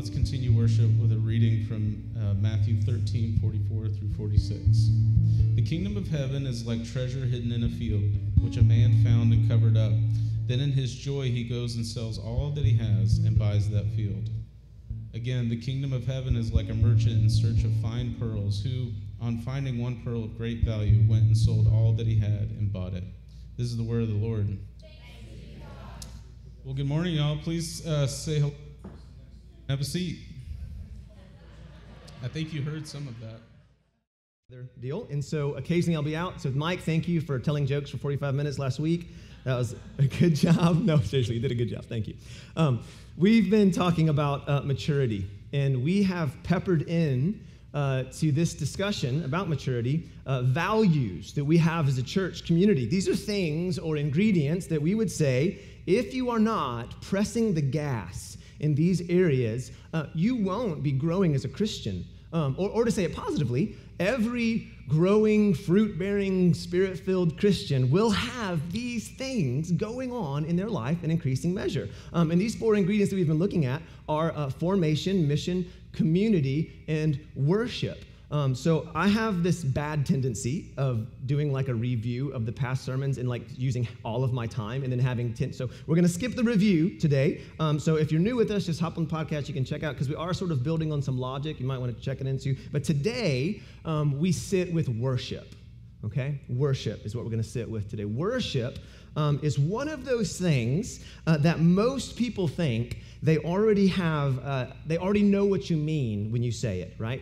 let's continue worship with a reading from uh, Matthew 13, 44 through 46. The kingdom of heaven is like treasure hidden in a field, which a man found and covered up. Then in his joy he goes and sells all that he has and buys that field. Again, the kingdom of heaven is like a merchant in search of fine pearls, who, on finding one pearl of great value, went and sold all that he had and bought it. This is the word of the Lord. Well, good morning, y'all. Please uh, say hello. Have a seat. I think you heard some of that. Deal. And so occasionally I'll be out. So, Mike, thank you for telling jokes for 45 minutes last week. That was a good job. No, seriously, you did a good job. Thank you. Um, we've been talking about uh, maturity, and we have peppered in uh, to this discussion about maturity uh, values that we have as a church community. These are things or ingredients that we would say if you are not pressing the gas in these areas, uh, you won't be growing as a Christian. Um, or, or to say it positively, every growing, fruit bearing, spirit filled Christian will have these things going on in their life in increasing measure. Um, and these four ingredients that we've been looking at are uh, formation, mission, community, and worship. Um, so I have this bad tendency of doing like a review of the past sermons and like using all of my time and then having ten. So we're going to skip the review today. Um, so if you're new with us, just hop on the podcast. You can check out because we are sort of building on some logic. You might want to check it into. But today um, we sit with worship. Okay, worship is what we're going to sit with today. Worship um, is one of those things uh, that most people think they already have. Uh, they already know what you mean when you say it, right?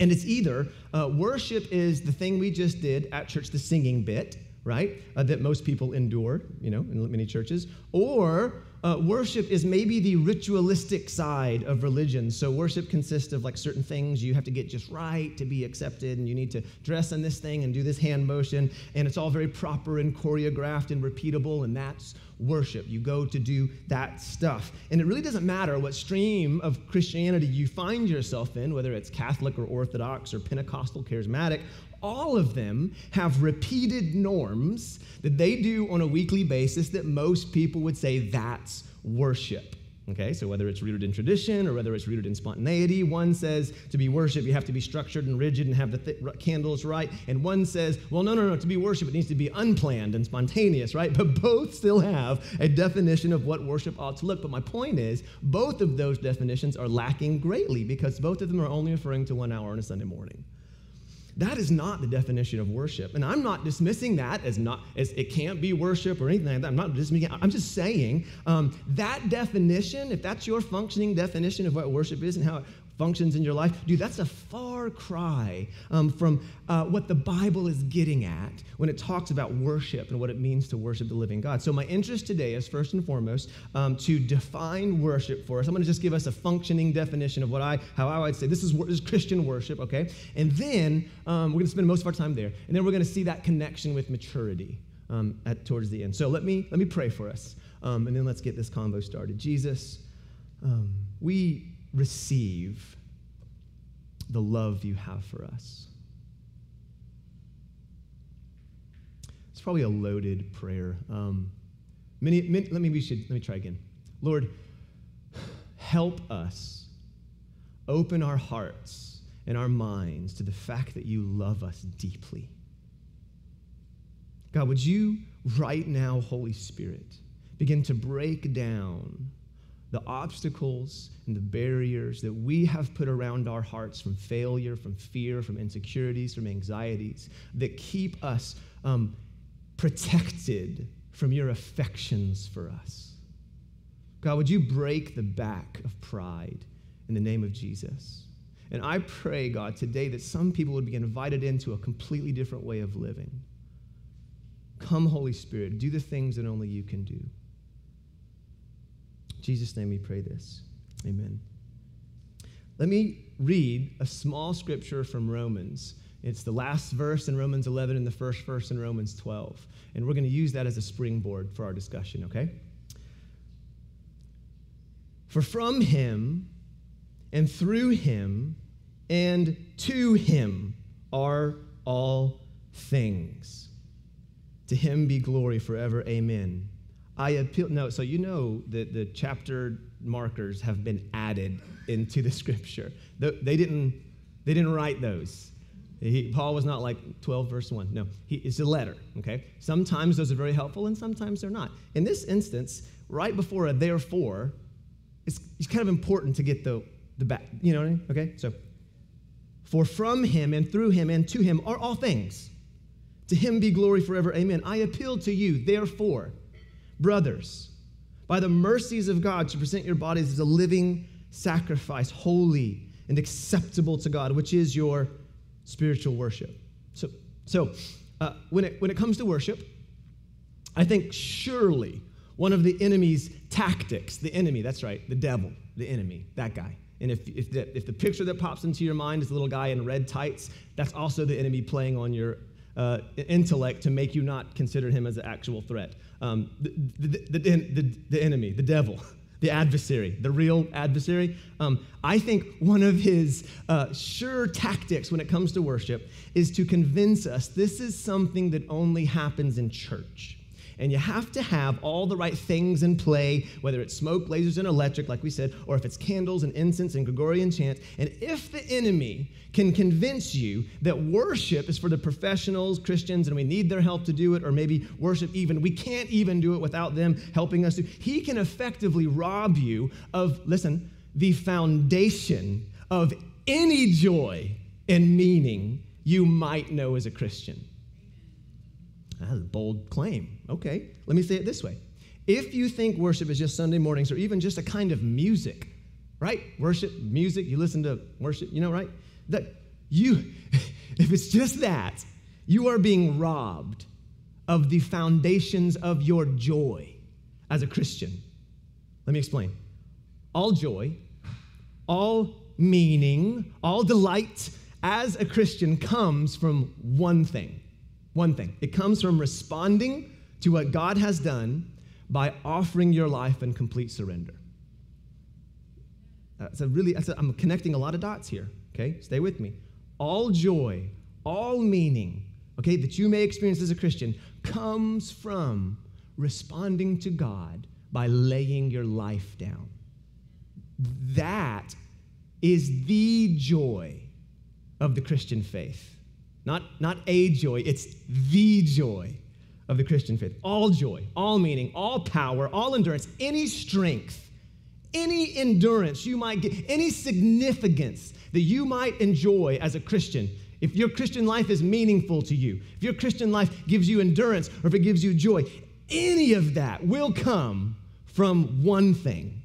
And it's either uh, worship is the thing we just did at church, the singing bit, right? Uh, that most people endure, you know, in many churches, or uh, worship is maybe the ritualistic side of religion. So, worship consists of like certain things you have to get just right to be accepted, and you need to dress in this thing and do this hand motion, and it's all very proper and choreographed and repeatable, and that's worship. You go to do that stuff. And it really doesn't matter what stream of Christianity you find yourself in, whether it's Catholic or Orthodox or Pentecostal, charismatic, all of them have repeated norms that they do on a weekly basis that most people would say that's worship. Okay, so whether it's rooted in tradition or whether it's rooted in spontaneity, one says to be worship, you have to be structured and rigid and have the th- candles right. And one says, well, no, no, no, to be worship, it needs to be unplanned and spontaneous, right? But both still have a definition of what worship ought to look. But my point is, both of those definitions are lacking greatly because both of them are only referring to one hour on a Sunday morning. That is not the definition of worship. And I'm not dismissing that as not as it can't be worship or anything like that. I'm not dismissing I'm just saying um, that definition, if that's your functioning definition of what worship is and how it functions in your life, dude, that's a far cry um, from uh, what the Bible is getting at when it talks about worship and what it means to worship the living God. So, my interest today is first and foremost um, to define worship for us. I'm going to just give us a functioning definition of what I, how I would say this is, this is Christian worship, okay? And then um, we're going to spend most of our time there, and then we're going to see that connection with maturity um, at, towards the end. So, let me let me pray for us, um, and then let's get this convo started. Jesus, um, we receive the love you have for us. It's probably a loaded prayer. Um, many, many, let me we should let me try again. Lord, help us open our hearts and our minds to the fact that you love us deeply. God, would you right now, Holy Spirit, begin to break down the obstacles and the barriers that we have put around our hearts from failure, from fear, from insecurities, from anxieties that keep us um, protected from your affections for us. God, would you break the back of pride in the name of Jesus? And I pray, God, today that some people would be invited into a completely different way of living. Come, Holy Spirit, do the things that only you can do. In Jesus' name we pray this. Amen. Let me read a small scripture from Romans. It's the last verse in Romans 11 and the first verse in Romans 12. And we're going to use that as a springboard for our discussion, okay? For from him and through him and to him are all things. To him be glory forever. Amen. I appeal. No, so you know that the chapter markers have been added into the scripture. They didn't, they didn't write those. He, Paul was not like 12 verse 1. No, he, it's a letter, okay? Sometimes those are very helpful and sometimes they're not. In this instance, right before a therefore, it's, it's kind of important to get the, the back, you know what I mean? Okay, so, for from him and through him and to him are all things. To him be glory forever, amen. I appeal to you, therefore, brothers, by the mercies of God, to present your bodies as a living sacrifice, holy and acceptable to God, which is your spiritual worship. So, so uh, when, it, when it comes to worship, I think surely one of the enemy's tactics, the enemy, that's right, the devil, the enemy, that guy. And if, if, the, if the picture that pops into your mind is a little guy in red tights, that's also the enemy playing on your uh, intellect to make you not consider him as an actual threat. Um, the, the, the, the, enemy, the devil, the adversary, the real adversary. Um, I think one of his uh, sure tactics when it comes to worship is to convince us this is something that only happens in church. And you have to have all the right things in play, whether it's smoke, lasers, and electric, like we said, or if it's candles and incense and Gregorian chant. And if the enemy can convince you that worship is for the professionals, Christians, and we need their help to do it, or maybe worship even, we can't even do it without them helping us, do, he can effectively rob you of, listen, the foundation of any joy and meaning you might know as a Christian. That's a bold claim. Okay, let me say it this way. If you think worship is just Sunday mornings or even just a kind of music, right? Worship, music, you listen to worship, you know, right? That you, if it's just that, you are being robbed of the foundations of your joy as a Christian. Let me explain. All joy, all meaning, all delight as a Christian comes from one thing one thing it comes from responding to what God has done by offering your life in complete surrender. That's a really, that's a, I'm connecting a lot of dots here, okay? Stay with me. All joy, all meaning, okay, that you may experience as a Christian comes from responding to God by laying your life down. That is the joy of the Christian faith. Not, not a joy, it's the joy of the Christian faith. All joy, all meaning, all power, all endurance, any strength, any endurance you might get, any significance that you might enjoy as a Christian. If your Christian life is meaningful to you, if your Christian life gives you endurance or if it gives you joy, any of that will come from one thing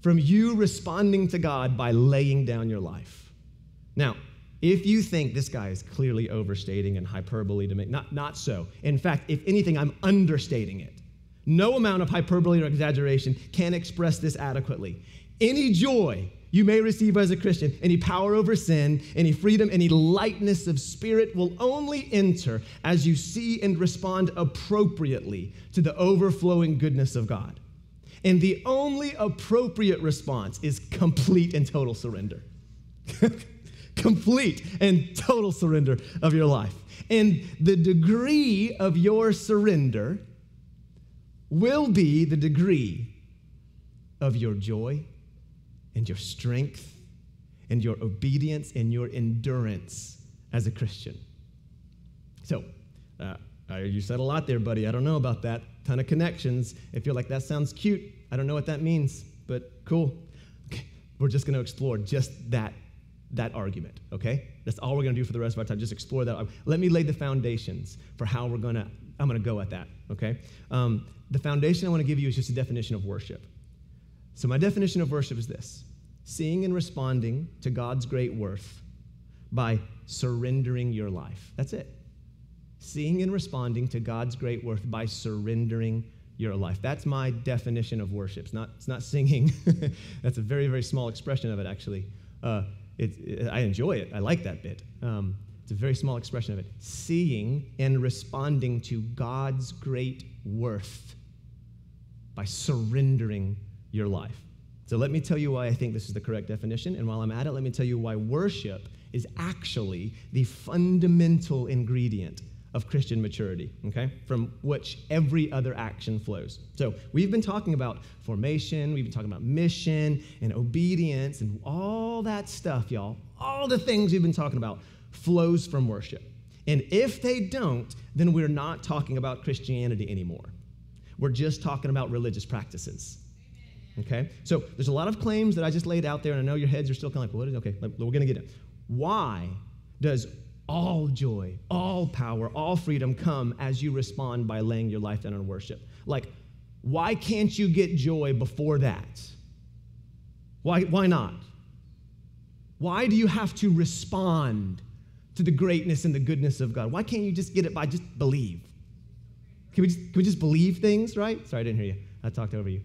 from you responding to God by laying down your life. Now, if you think this guy is clearly overstating and hyperbole to make, not, not so. In fact, if anything, I'm understating it. No amount of hyperbole or exaggeration can express this adequately. Any joy you may receive as a Christian, any power over sin, any freedom, any lightness of spirit will only enter as you see and respond appropriately to the overflowing goodness of God. And the only appropriate response is complete and total surrender. complete and total surrender of your life. And the degree of your surrender will be the degree of your joy and your strength and your obedience and your endurance as a Christian. So, uh, you said a lot there, buddy. I don't know about that. Ton of connections. If you're like, that sounds cute, I don't know what that means, but cool. Okay. We're just going to explore just that that argument, okay? That's all we're gonna do for the rest of our time, just explore that. Let me lay the foundations for how we're gonna, I'm gonna go at that, okay? Um, the foundation I wanna give you is just a definition of worship. So, my definition of worship is this seeing and responding to God's great worth by surrendering your life. That's it. Seeing and responding to God's great worth by surrendering your life. That's my definition of worship. It's not, it's not singing. That's a very, very small expression of it, actually. Uh, it, it, I enjoy it. I like that bit. Um, it's a very small expression of it. Seeing and responding to God's great worth by surrendering your life. So let me tell you why I think this is the correct definition. And while I'm at it, let me tell you why worship is actually the fundamental ingredient of Christian maturity, okay, from which every other action flows. So we've been talking about formation, we've been talking about mission and obedience and all that stuff, y'all. All the things we've been talking about flows from worship. And if they don't, then we're not talking about Christianity anymore. We're just talking about religious practices. Okay? So there's a lot of claims that I just laid out there, and I know your heads are still kind of like, what is, okay, we're going to get it. Why does all joy, all power, all freedom come as you respond by laying your life down in worship. Like, why can't you get joy before that? Why, why not? Why do you have to respond to the greatness and the goodness of God? Why can't you just get it by just believe? Can we just, can we just believe things, right? Sorry, I didn't hear you. I talked over you.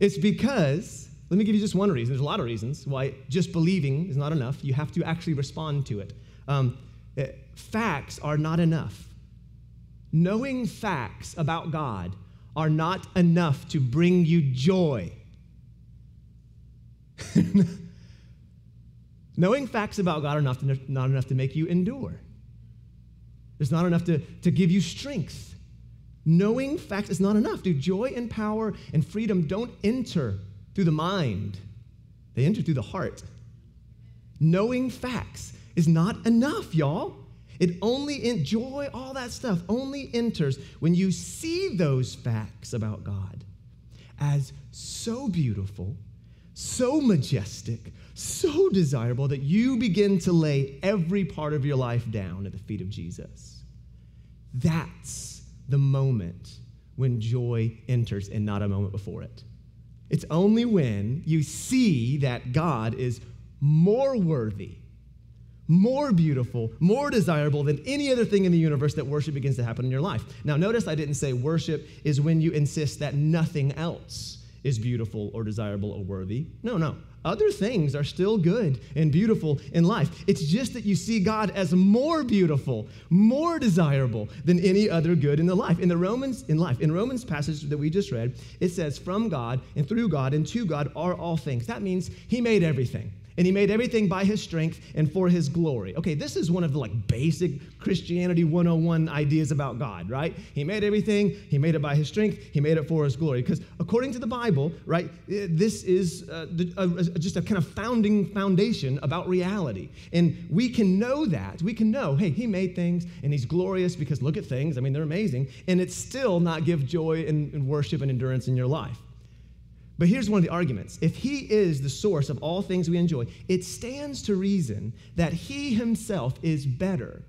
It's because, let me give you just one reason. There's a lot of reasons why just believing is not enough. You have to actually respond to it. Um, eh, facts are not enough. Knowing facts about God are not enough to bring you joy. Knowing facts about God are not, not enough to make you endure. It's not enough to, to give you strength. Knowing facts is not enough. Dude, joy and power and freedom don't enter through the mind, they enter through the heart. Knowing facts is not enough, y'all. It only enjoy all that stuff only enters when you see those facts about God as so beautiful, so majestic, so desirable that you begin to lay every part of your life down at the feet of Jesus. That's the moment when joy enters and not a moment before it. It's only when you see that God is more worthy more beautiful, more desirable than any other thing in the universe that worship begins to happen in your life. Now, notice I didn't say worship is when you insist that nothing else is beautiful or desirable or worthy. No, no. Other things are still good and beautiful in life. It's just that you see God as more beautiful, more desirable than any other good in the life. In the Romans in life, in Romans passage that we just read, it says from God and through God and to God are all things. That means he made everything and he made everything by his strength and for his glory. Okay, this is one of the like basic Christianity 101 ideas about God, right? He made everything, he made it by his strength, he made it for his glory. Because according to the Bible, right, eh, this is uh, just a kind of founding foundation about reality. And we can know that. We can know, hey, he made things and he's glorious because look at things. I mean, they're amazing. And it's still not give joy and, and worship and endurance in your life. But here's one of the arguments. If he is the source of all things we enjoy, it stands to reason that he himself is better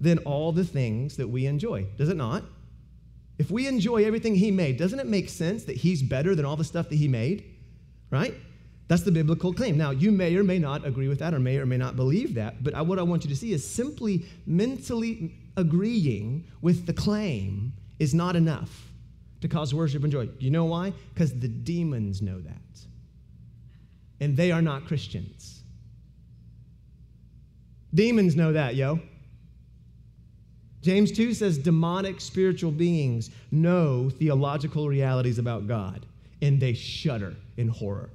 than all the things that we enjoy. Does it not? If we enjoy everything he made, doesn't it make sense that he's better than all the stuff that he made? Right? That's the biblical claim. Now, you may or may not agree with that or may or may not believe that, but what I want you to see is simply mentally agreeing with the claim is not enough to cause worship and joy. You know why? Because the demons know that. And they are not Christians. Demons know that, yo. James 2 says demonic spiritual beings know theological realities about God, and they shudder in horror.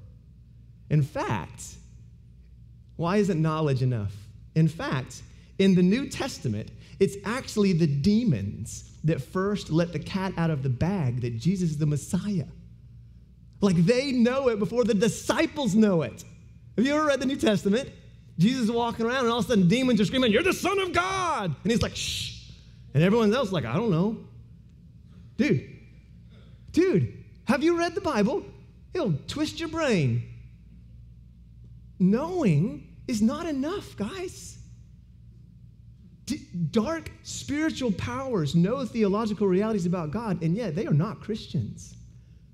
In fact, why isn't knowledge enough? In fact, in the New Testament, it's actually the demons that first let the cat out of the bag that Jesus is the Messiah. Like they know it before the disciples know it. Have you ever read the New Testament? Jesus is walking around and all of a sudden demons are screaming, You're the Son of God. And he's like, Shh. And everyone else like, I don't know. Dude, dude, have you read the Bible? It'll twist your brain. Knowing is not enough, guys. D- dark spiritual powers know theological realities about God, and yet they are not Christians.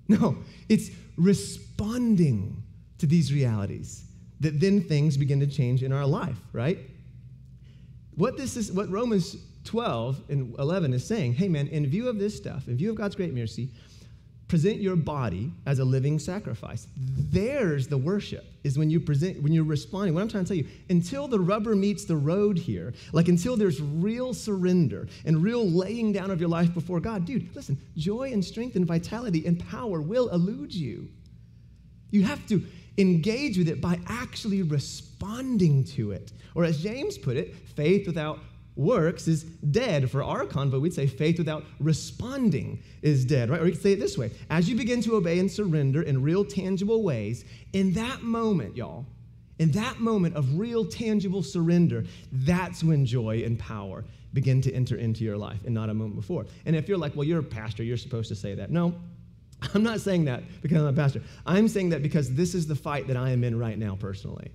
No, it's responding to these realities that then things begin to change in our life, right? What this is, what Romans 12 and 11 is saying, hey man, in view of this stuff, in view of God's great mercy, present your body as a living sacrifice. There's the worship, is when you present, when you're responding. What I'm trying to tell you, until the rubber meets the road here, like until there's real surrender and real laying down of your life before God, dude, listen, joy and strength and vitality and power will elude you. You have to engage with it by actually responding to it. Or as James put it, faith without works is dead. For our convo, we'd say faith without responding is dead, right? Or you could say it this way as you begin to obey and surrender in real, tangible ways, in that moment, y'all, in that moment of real, tangible surrender, that's when joy and power begin to enter into your life and not a moment before. And if you're like, well, you're a pastor, you're supposed to say that. No, I'm not saying that because I'm a pastor. I'm saying that because this is the fight that I am in right now personally.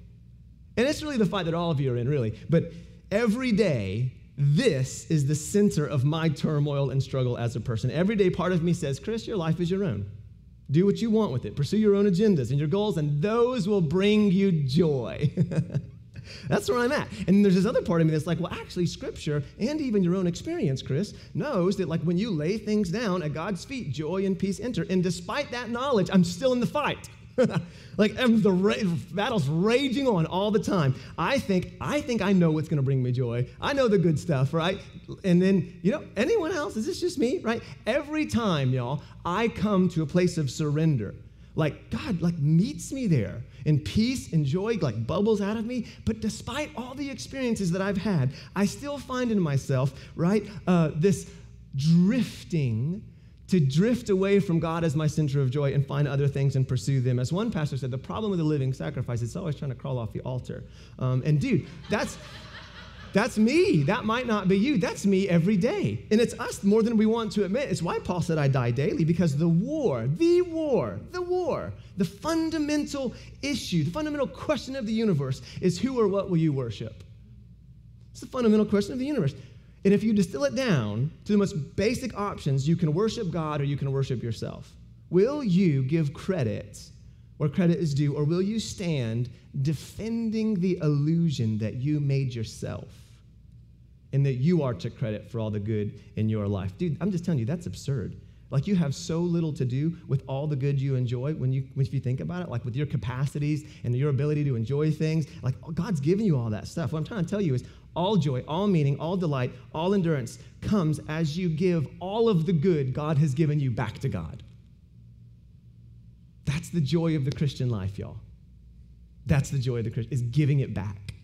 And it's really the fight that all of you are in, really. But every day, this is the center of my turmoil and struggle as a person. Every day, part of me says, Chris, your life is your own. Do what you want with it. Pursue your own agendas and your goals, and those will bring you joy. That's where I'm at. And there's this other part of me that's like, well, actually, Scripture and even your own experience, Chris, knows that like when you lay things down at God's feet, joy and peace enter. And despite that knowledge, I'm still in the fight. like the ra- battle's raging on all the time. I think I think I know what's going to bring me joy. I know the good stuff, right? And then you know, anyone else? Is this just me, right? Every time, y'all, I come to a place of surrender, like God, like meets me there, and peace and joy like bubbles out of me. But despite all the experiences that I've had, I still find in myself, right, uh, this drifting to drift away from God as my center of joy and find other things and pursue them. As one pastor said, the problem with the living sacrifice is always trying to crawl off the altar. Um, and dude, that's that's me. That might not be you. That's me every day. And it's us more than we want to admit. It's why Paul said I die daily, because the war, the war, the war, the fundamental issue, the fundamental question of the universe is who or what will you worship? It's the fundamental question of the universe. And if you distill it down to the most basic options, you can worship God or you can worship yourself. Will you give credit where credit is due, or will you stand defending the illusion that you made yourself and that you are to credit for all the good in your life? Dude, I'm just telling you, that's absurd. Like you have so little to do with all the good you enjoy when you if you think about it, like with your capacities and your ability to enjoy things. Like God's given you all that stuff. What I'm trying to tell you is all joy, all meaning, all delight, all endurance comes as you give all of the good God has given you back to God. That's the joy of the Christian life, y'all. That's the joy of the Christian, is giving it back.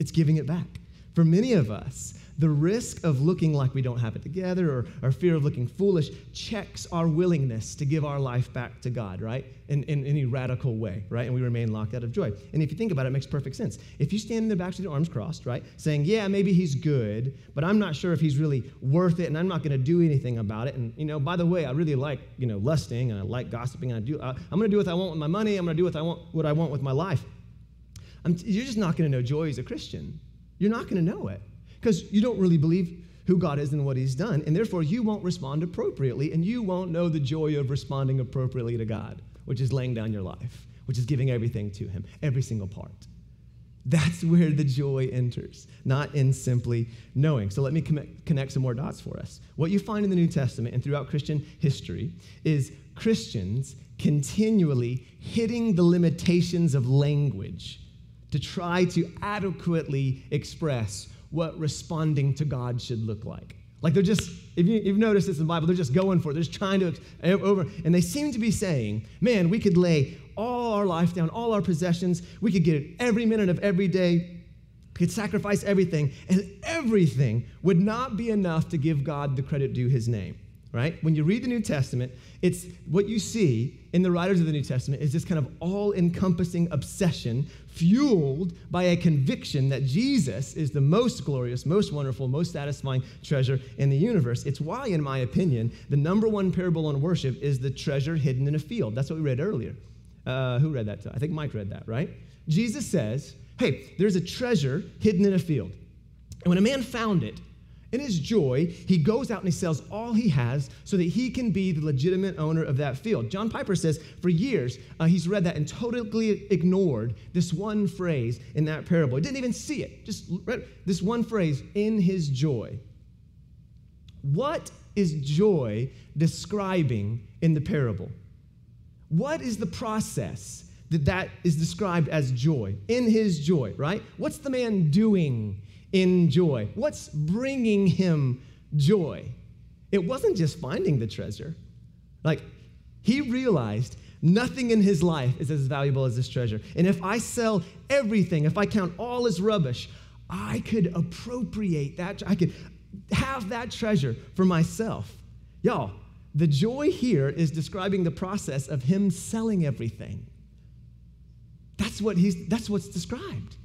It's giving it back. For many of us, the risk of looking like we don't have it together or our fear of looking foolish checks our willingness to give our life back to God, right? In, in any radical way, right? And we remain locked out of joy. And if you think about it, it makes perfect sense. If you stand in the back with your arms crossed, right, saying, yeah, maybe he's good, but I'm not sure if he's really worth it and I'm not going to do anything about it. And, you know, by the way, I really like, you know, lusting and I like gossiping and I do, I, I'm going to do what I want with my money. I'm going to do what I want, what I want with my life. I'm, you're just not going to know joy as a Christian. You're not going to know it because you don't really believe who God is and what He's done, and therefore you won't respond appropriately, and you won't know the joy of responding appropriately to God, which is laying down your life, which is giving everything to Him, every single part. That's where the joy enters, not in simply knowing. So let me connect some more dots for us. What you find in the New Testament and throughout Christian history is Christians continually hitting the limitations of language to try to adequately express what responding to God should look like. Like they're just, if you, have noticed this in the Bible, they're just going for it. They're just trying to over, and they seem to be saying, man, we could lay all our life down, all our possessions, we could get it every minute of every day, we could sacrifice everything, and everything would not be enough to give God the credit due his name right? When you read the New Testament, it's what you see in the writers of the New Testament is this kind of all encompassing obsession fueled by a conviction that Jesus is the most glorious, most wonderful, most satisfying treasure in the universe. It's why, in my opinion, the number one parable on worship is the treasure hidden in a field. That's what we read earlier. Uh, who read that? I think Mike read that, right? Jesus says, hey, there's a treasure hidden in a field. And when a man found it, in his joy, he goes out and he sells all he has so that he can be the legitimate owner of that field. John Piper says for years uh, he's read that and totally ignored this one phrase in that parable. He didn't even see it, just read this one phrase in his joy. What is joy describing in the parable? What is the process that that is described as joy? In his joy, right? What's the man doing in joy? What's bringing him joy? It wasn't just finding the treasure. Like, he realized nothing in his life is as valuable as this treasure. And if I sell everything, if I count all as rubbish, I could appropriate that, I could have that treasure for myself. Y'all, the joy here is describing the process of him selling everything. That's what he's that's what's described.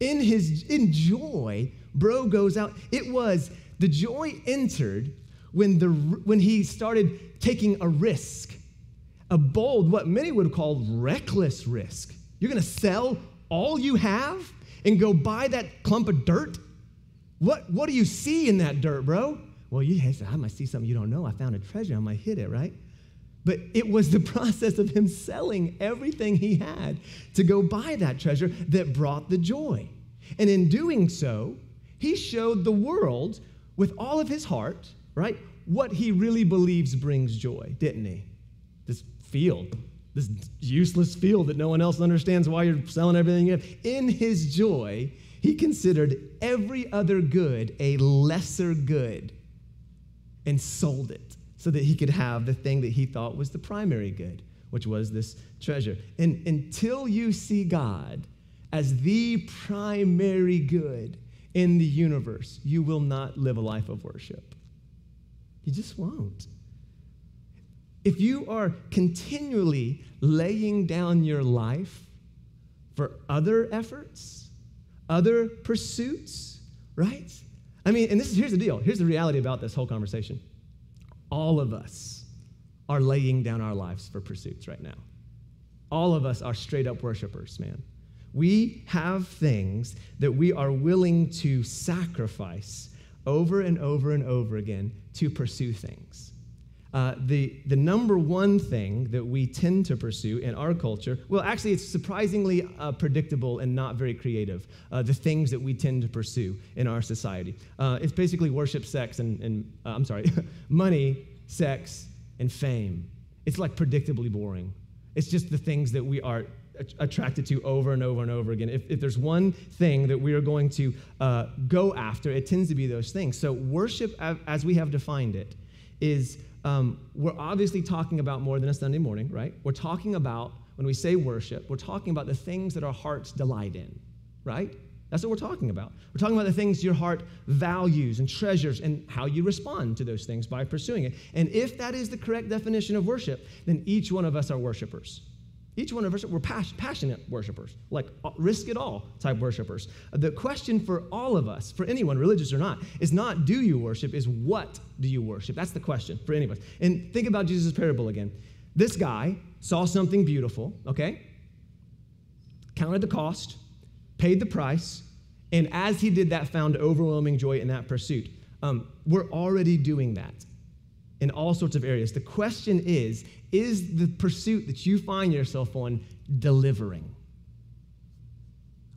In his in joy, bro goes out. It was the joy entered when the when he started taking a risk. A bold, what many would call reckless risk. You're gonna sell all you have and go buy that clump of dirt? What, what do you see in that dirt, bro? Well, you said I might see something you don't know. I found a treasure. I might hit it, right? But it was the process of him selling everything he had to go buy that treasure that brought the joy. And in doing so, he showed the world with all of his heart, right, what he really believes brings joy, didn't he? This field, this useless field that no one else understands why you're selling everything you have. In his joy, he considered every other good a lesser good and sold it so that he could have the thing that he thought was the primary good, which was this treasure. And until you see God as the primary good in the universe, you will not live a life of worship. You just won't. If you are continually laying down your life for other efforts, other pursuits, right? I mean, and this is here's the deal. Here's the reality about this whole conversation. All of us are laying down our lives for pursuits right now. All of us are straight up worshipers, man. We have things that we are willing to sacrifice over and over and over again to pursue things. Uh, the, the number one thing that we tend to pursue in our culture, well, actually, it's surprisingly uh, predictable and not very creative, uh, the things that we tend to pursue in our society. Uh, it's basically worship, sex, and, and uh, I'm sorry, money, sex, and fame. It's like predictably boring. It's just the things that we are attracted to over and over and over again. If, if there's one thing that we are going to uh, go after, it tends to be those things. So, worship, as we have defined it, is um, we're obviously talking about more than a Sunday morning, right? We're talking about, when we say worship, we're talking about the things that our hearts delight in, right? That's what we're talking about. We're talking about the things your heart values and treasures and how you respond to those things by pursuing it. And if that is the correct definition of worship, then each one of us are worshipers. Each one of us, we're passionate worshipers, like uh, risk it all type worshipers. The question for all of us, for anyone, religious or not, is not do you worship, is what do you worship? That's the question for any of us. And think about Jesus' parable again. This guy saw something beautiful, okay? Counted the cost, paid the price, and as he did that, found overwhelming joy in that pursuit. Um, we're already doing that in all sorts of areas. The question is is the pursuit that you find yourself on delivering?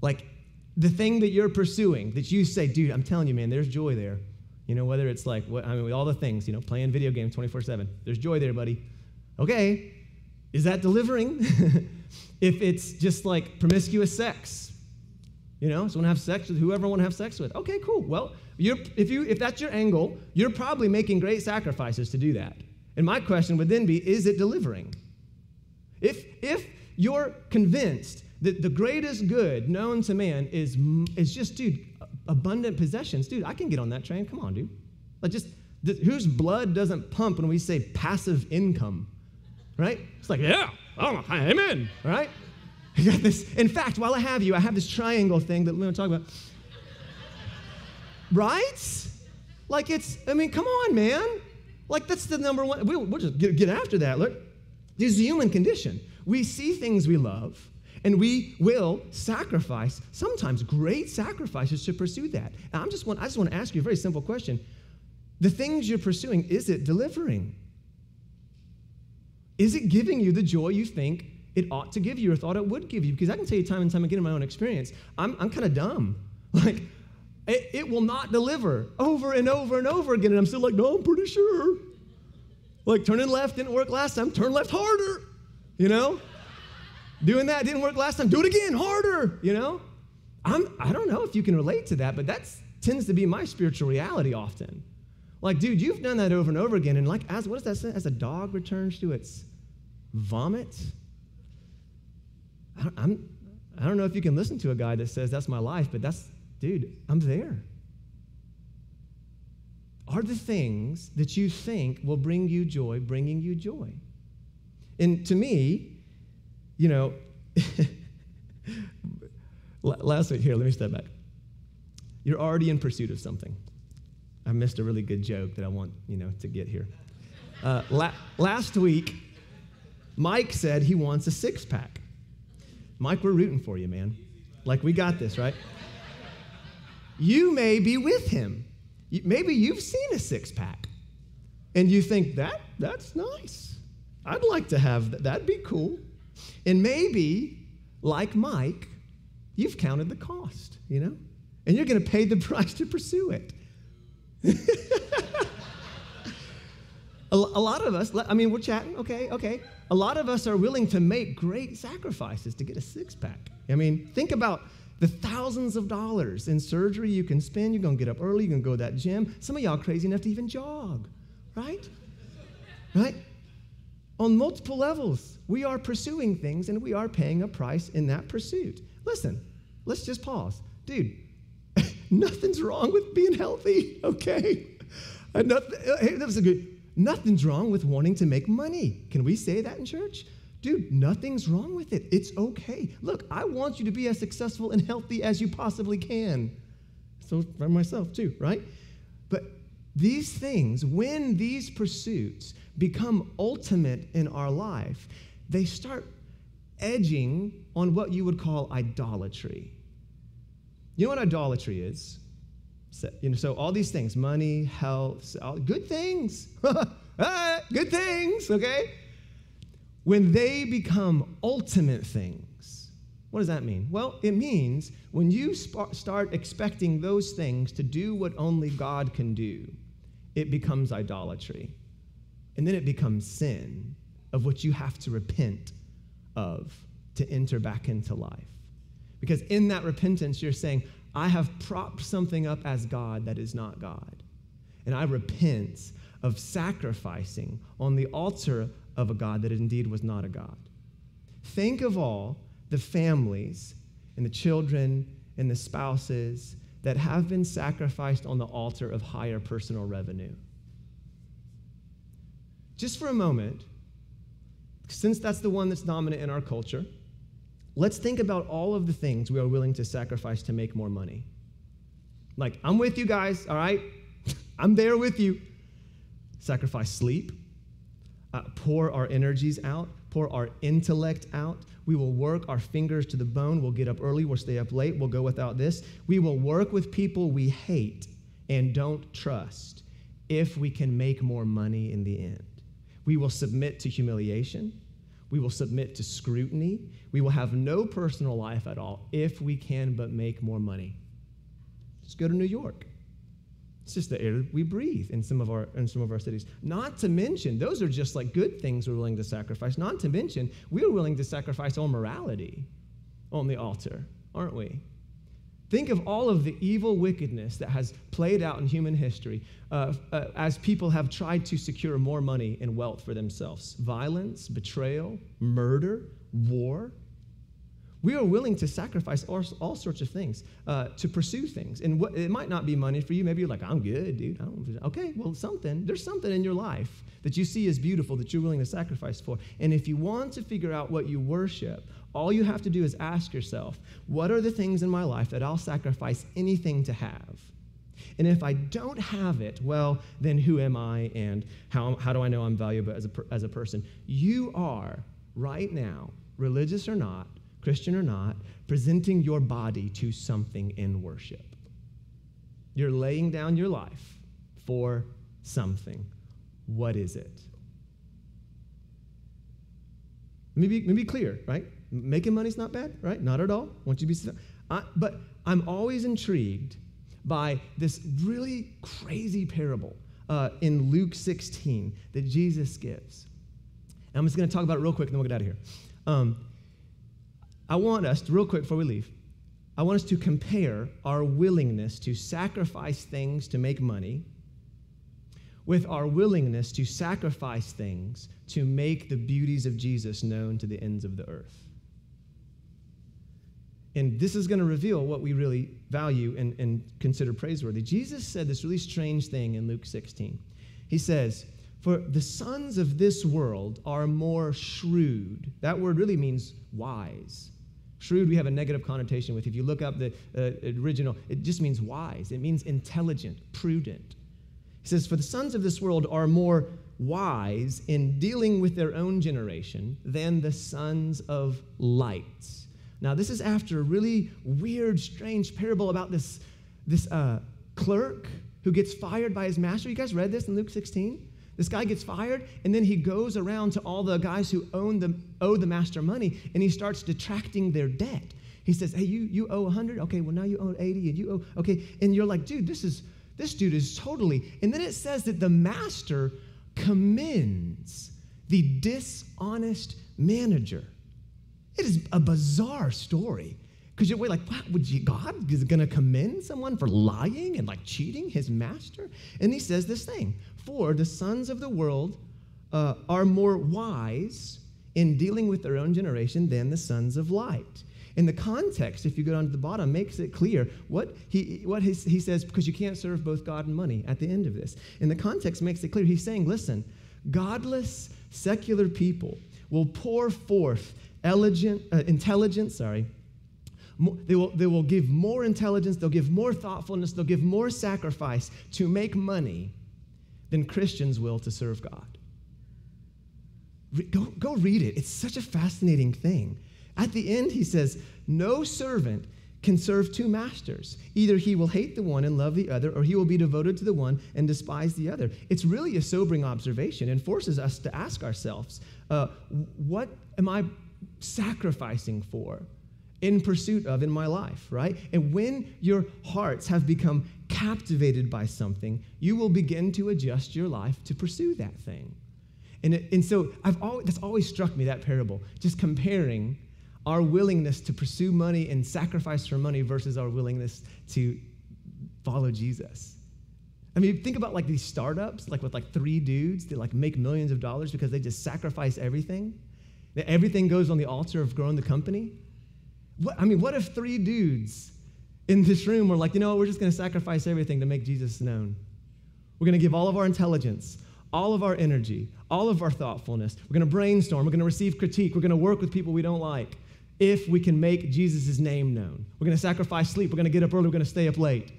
Like the thing that you're pursuing, that you say, dude, I'm telling you, man, there's joy there. You know, whether it's like, what, I mean, all the things, you know, playing video games 24 7, there's joy there, buddy. Okay, is that delivering? if it's just like promiscuous sex, you know, so want to have sex with whoever I want to have sex with. Okay, cool. Well, if, you, if that's your angle, you're probably making great sacrifices to do that. And my question would then be is it delivering? If, if you're convinced that the greatest good known to man is, is just, dude, abundant possessions, dude, I can get on that train. Come on, dude. Like, just whose blood doesn't pump when we say passive income, right? It's like, yeah, oh, amen, right? I got this. In fact, while I have you, I have this triangle thing that we're to talk about. right? Like, it's, I mean, come on, man. Like, that's the number one. We'll, we'll just get, get after that. Look, this is the human condition. We see things we love, and we will sacrifice, sometimes great sacrifices, to pursue that. And I'm just want, I just want to ask you a very simple question. The things you're pursuing, is it delivering? Is it giving you the joy you think it ought to give you or thought it would give you? Because I can tell you time and time again in my own experience, I'm, I'm kind of dumb. Like, it, it will not deliver over and over and over again. And I'm still like, no, I'm pretty sure. Like turning left didn't work last time, turn left harder, you know? Doing that didn't work last time, do it again, harder, you know? I'm, I don't know if you can relate to that, but that tends to be my spiritual reality often. Like, dude, you've done that over and over again, and like, as what does that say? As a dog returns to its vomit. I don't, I'm, I don't know if you can listen to a guy that says that's my life, but that's dude, I'm there. Are the things that you think will bring you joy bringing you joy? And to me, you know, last week, here, let me step back. You're already in pursuit of something. I missed a really good joke that I want, you know, to get here. Uh, la- last week, Mike said he wants a six pack. Mike, we're rooting for you, man. Like, we got this, right? you may be with him. Maybe you've seen a six pack and you think, that, that's nice. I'd like to have that. That'd be cool. And maybe, like Mike, you've counted the cost, you know? And you're going to pay the price to pursue it. a, lot of us, I mean, we're chatting, okay, okay. A lot of us are willing to make great sacrifices to get a six pack. I mean, think about the thousands of dollars in surgery you can spend. You're to get up early, you're to go to that gym. Some of y'all crazy enough to even jog, right? Right? On multiple levels, we are pursuing things and we are paying a price in that pursuit. Listen, let's just pause. Dude, nothing's wrong with being healthy, okay? Uh, Nothing, uh, hey, that was a good. Nothing's wrong with wanting to make money. Can we say that in church? Dude, nothing's wrong with it. It's okay. Look, I want you to be as successful and healthy as you possibly can. So for myself too, right? But these things, when these pursuits become ultimate in our life, they start edging on what you would call idolatry. You know what idolatry is? So, you know, so all these things, money, health, all, good things, good things, okay? When they become ultimate things, what does that mean? Well, it means when you sp- start expecting those things to do what only God can do, it becomes idolatry. And then it becomes sin of which you have to repent of to enter back into life. Because in that repentance, you're saying, I have propped something up as God that is not God. And I repent of sacrificing on the altar of a God that indeed was not a God. Think of all the families and the children and the spouses that have been sacrificed on the altar of higher personal revenue. Just for a moment, since that's the one that's dominant in our culture, let's think about all of the things we are willing to sacrifice to make more money. Like, I'm with you guys, all right? I'm there with you. Sacrifice sleep, uh, pour our energies out, pour our intellect out. We will work our fingers to the bone. We'll get up early, we'll stay up late, we'll go without this. We will work with people we hate and don't trust if we can make more money in the end. We will submit to humiliation. We will submit to scrutiny. We will have no personal life at all if we can but make more money. Just go to New York. It's just the air we breathe in some of our in some of our cities. Not to mention, those are just like good things we're willing to sacrifice. Not to mention, we're willing to sacrifice our morality on the altar, aren't we? Think of all of the evil wickedness that has played out in human history uh, uh, as people have tried to secure more money and wealth for themselves violence, betrayal, murder, war. We are willing to sacrifice all, all sorts of things uh, to pursue things. And what, it might not be money for you. Maybe you're like, I'm good, dude. okay, well, something. There's something in your life that you see as beautiful that you're willing to sacrifice for. And if you want to figure out what you worship, all you have to do is ask yourself, what are the things in my life that I'll sacrifice anything to have? And if I don't have it, well, then who am I and how, how do I know I'm valuable as a, as a person? You are, right now, religious or not, Christian or not, presenting your body to something in worship. You're laying down your life for something. What is it? Let me be, let me be clear, right? Making money's not bad, right? Not at all. Want you be, I, but I'm always intrigued by this really crazy parable uh, in Luke 16 that Jesus gives. And I'm just going to talk about it real quick, and then we'll get out of here. Um, I want us, to, real quick before we leave, I want us to compare our willingness to sacrifice things to make money with our willingness to sacrifice things to make the beauties of Jesus known to the ends of the earth. And this is going to reveal what we really value and, and consider praiseworthy. Jesus said this really strange thing in Luke 16. He says, For the sons of this world are more shrewd. That word really means wise. Shrewd, we have a negative connotation with. If you look up the uh, original, it just means wise. It means intelligent, prudent. He says, For the sons of this world are more wise in dealing with their own generation than the sons of light. Now, this is after a really weird, strange parable about this, this uh, clerk who gets fired by his master. You guys read this in Luke 16? This guy gets fired, and then he goes around to all the guys who own the, owe the master money, and he starts detracting their debt. He says, Hey, you, you owe 100? Okay, well, now you owe 80, and you owe, okay. And you're like, Dude, this is, this dude is totally. And then it says that the master commends the dishonest manager. It is a bizarre story. Because you're like, wow, would you, God is going to commend someone for lying and like cheating his master? And he says this thing For the sons of the world uh, are more wise in dealing with their own generation than the sons of light. In the context, if you go down to the bottom, makes it clear what he, what he, he says, because you can't serve both God and money at the end of this. In the context, makes it clear. He's saying, listen, godless, secular people will pour forth elegant, uh, intelligence, sorry, they will, they will give more intelligence, they'll give more thoughtfulness, they'll give more sacrifice to make money than Christians will to serve God. Re- go, go read it. It's such a fascinating thing. At the end, he says, No servant can serve two masters. Either he will hate the one and love the other, or he will be devoted to the one and despise the other. It's really a sobering observation and forces us to ask ourselves uh, what am I sacrificing for? in pursuit of in my life, right? And when your hearts have become captivated by something, you will begin to adjust your life to pursue that thing. And, it, and so I've always, that's always struck me, that parable, just comparing our willingness to pursue money and sacrifice for money versus our willingness to follow Jesus. I mean, think about like these startups, like with like three dudes that like make millions of dollars because they just sacrifice everything. Everything goes on the altar of growing the company. What, I mean, what if three dudes in this room were like, you know, we're just going to sacrifice everything to make Jesus known? We're going to give all of our intelligence, all of our energy, all of our thoughtfulness. We're going to brainstorm. We're going to receive critique. We're going to work with people we don't like if we can make Jesus' name known. We're going to sacrifice sleep. We're going to get up early. We're going to stay up late.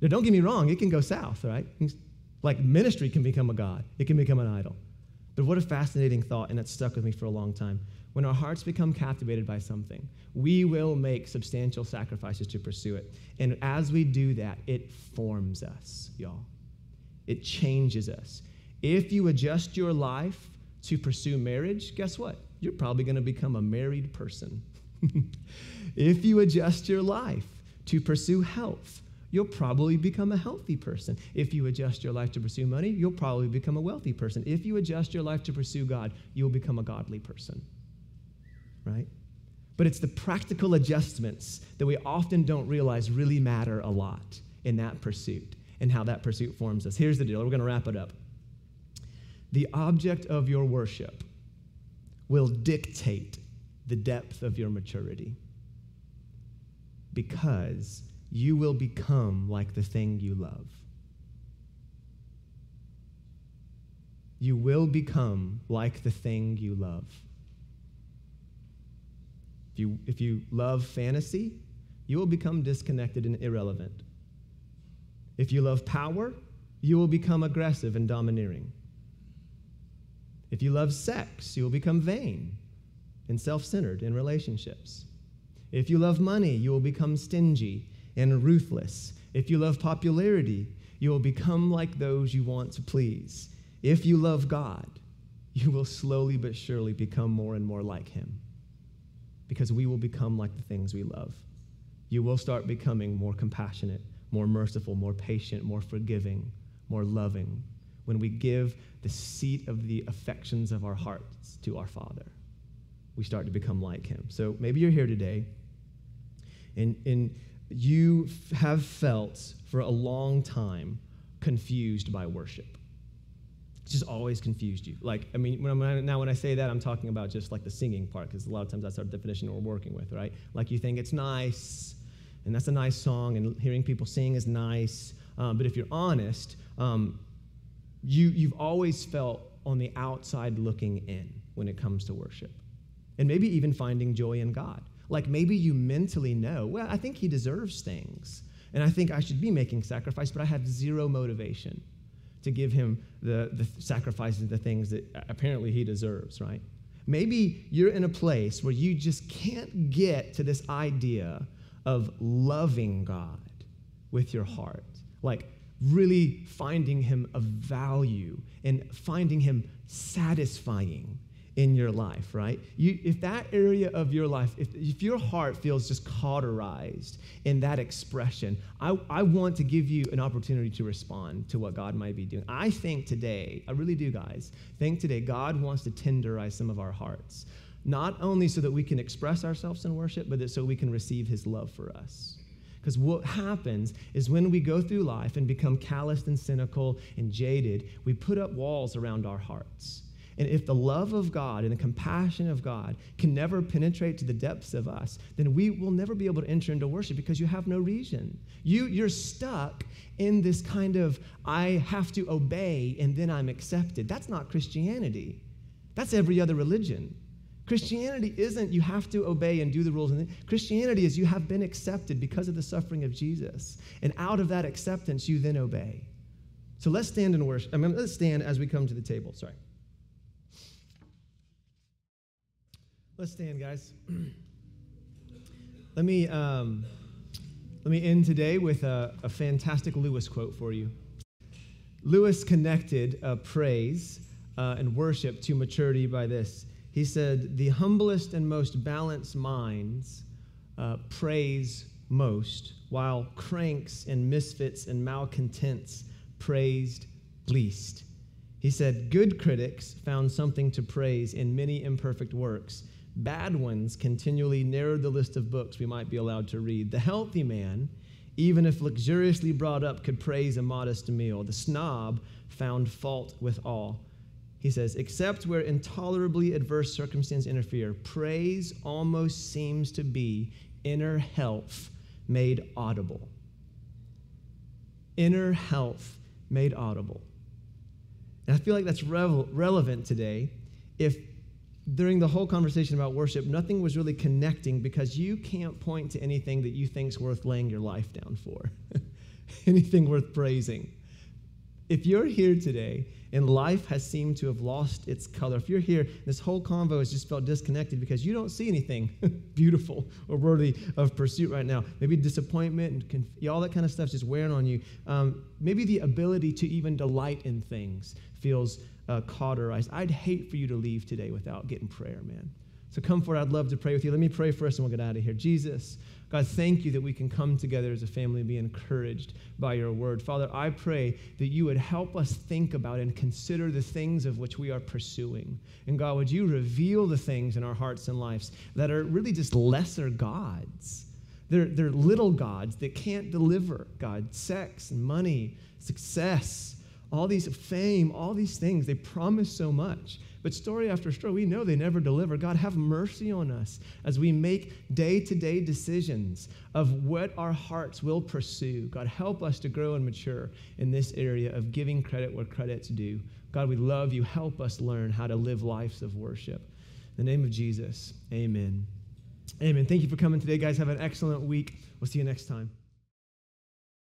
Now, don't get me wrong, it can go south, right? Like ministry can become a God, it can become an idol. But what a fascinating thought, and that stuck with me for a long time. When our hearts become captivated by something, we will make substantial sacrifices to pursue it. And as we do that, it forms us, y'all. It changes us. If you adjust your life to pursue marriage, guess what? You're probably going to become a married person. if you adjust your life to pursue health, you'll probably become a healthy person. If you adjust your life to pursue money, you'll probably become a wealthy person. If you adjust your life to pursue God, you'll become a godly person. Right? But it's the practical adjustments that we often don't realize really matter a lot in that pursuit and how that pursuit forms us. Here's the deal we're going to wrap it up. The object of your worship will dictate the depth of your maturity because you will become like the thing you love. You will become like the thing you love. If you, if you love fantasy, you will become disconnected and irrelevant. If you love power, you will become aggressive and domineering. If you love sex, you will become vain and self centered in relationships. If you love money, you will become stingy and ruthless. If you love popularity, you will become like those you want to please. If you love God, you will slowly but surely become more and more like Him because we will become like the things we love. You will start becoming more compassionate, more merciful, more patient, more forgiving, more loving, when we give the seat of the affections of our hearts to our Father. We start to become like Him. So maybe you're here today and, and you have felt for a long time confused by worship. It's just always confused you. Like, I mean, when I'm, now when I say that, I'm talking about just like the singing part, because a lot of times that's our definition we're working with, right? Like you think it's nice, and that's a nice song, and hearing people sing is nice. Um, but if you're honest, um, you, you've always felt on the outside looking in when it comes to worship. And maybe even finding joy in God. Like maybe you mentally know, well, I think He deserves things. And I think I should be making sacrifice, but I have zero motivation to give him the, the sacrifices, the things that apparently he deserves, right? Maybe you're in a place where you just can't get to this idea of loving God with your heart. Like really finding him of value and finding him satisfying in your life, right? You, if that area of your life, if, if your heart feels just cauterized in that expression, I, I want to give you an opportunity to respond to what God might be doing. I think today, I really do, guys, think today God wants to tenderize some of our hearts, not only so that we can express ourselves in worship, but that so we can receive his love for us. Because what happens is when we go through life and become calloused and cynical and jaded, we put up walls around our hearts and if the love of God and the compassion of God can never penetrate to the depths of us, then we will never be able to enter into worship because you have no reason. You, you're stuck in this kind of, I have to obey and then I'm accepted. That's not Christianity. That's every other religion. Christianity isn't you have to obey and do the rules. Christianity is you have been accepted because of the suffering of Jesus. And out of that acceptance, you then obey. So let's stand and worship. I mean, let's stand as we come to the table. Sorry. Let's stand, guys. let me um, let me end today with a, a, fantastic Lewis quote for you. Lewis connected uh, praise uh, and worship to maturity by this. He said, "The humblest and most balanced minds uh, praise most, while cranks and misfits and malcontents praised least." He said, Good critics found something to praise in many imperfect works, Bad ones continually narrowed the list of books we might be allowed to read. The healthy man, even if luxuriously brought up, could praise a modest meal. The snob found fault with all. He says, except where intolerably adverse circumstances interfere, praise almost seems to be inner health made audible. Inner health made audible. And I feel like that's revel- relevant today if during the whole conversation about worship, nothing was really connecting because you can't point to anything that you think's worth laying your life down for, anything worth praising. If you're here today and life has seemed to have lost its color, if you're here, this whole convo has just felt disconnected because you don't see anything beautiful or worthy of pursuit right now. Maybe disappointment and conf- all that kind of stuff just wearing on you. Um, maybe the ability to even delight in things feels uh, cauterized. I'd hate for you to leave today without getting prayer, man. So come forward. I'd love to pray with you. Let me pray first and we'll get out of here. Jesus, God, thank you that we can come together as a family and be encouraged by your word. Father, I pray that you would help us think about and consider the things of which we are pursuing. And God, would you reveal the things in our hearts and lives that are really just lesser gods? They're, they're little gods that can't deliver, God. Sex and money, success, all these fame, all these things, they promise so much. But story after story, we know they never deliver. God, have mercy on us as we make day to day decisions of what our hearts will pursue. God, help us to grow and mature in this area of giving credit where credit's due. God, we love you. Help us learn how to live lives of worship. In the name of Jesus, amen. Amen. Thank you for coming today, guys. Have an excellent week. We'll see you next time.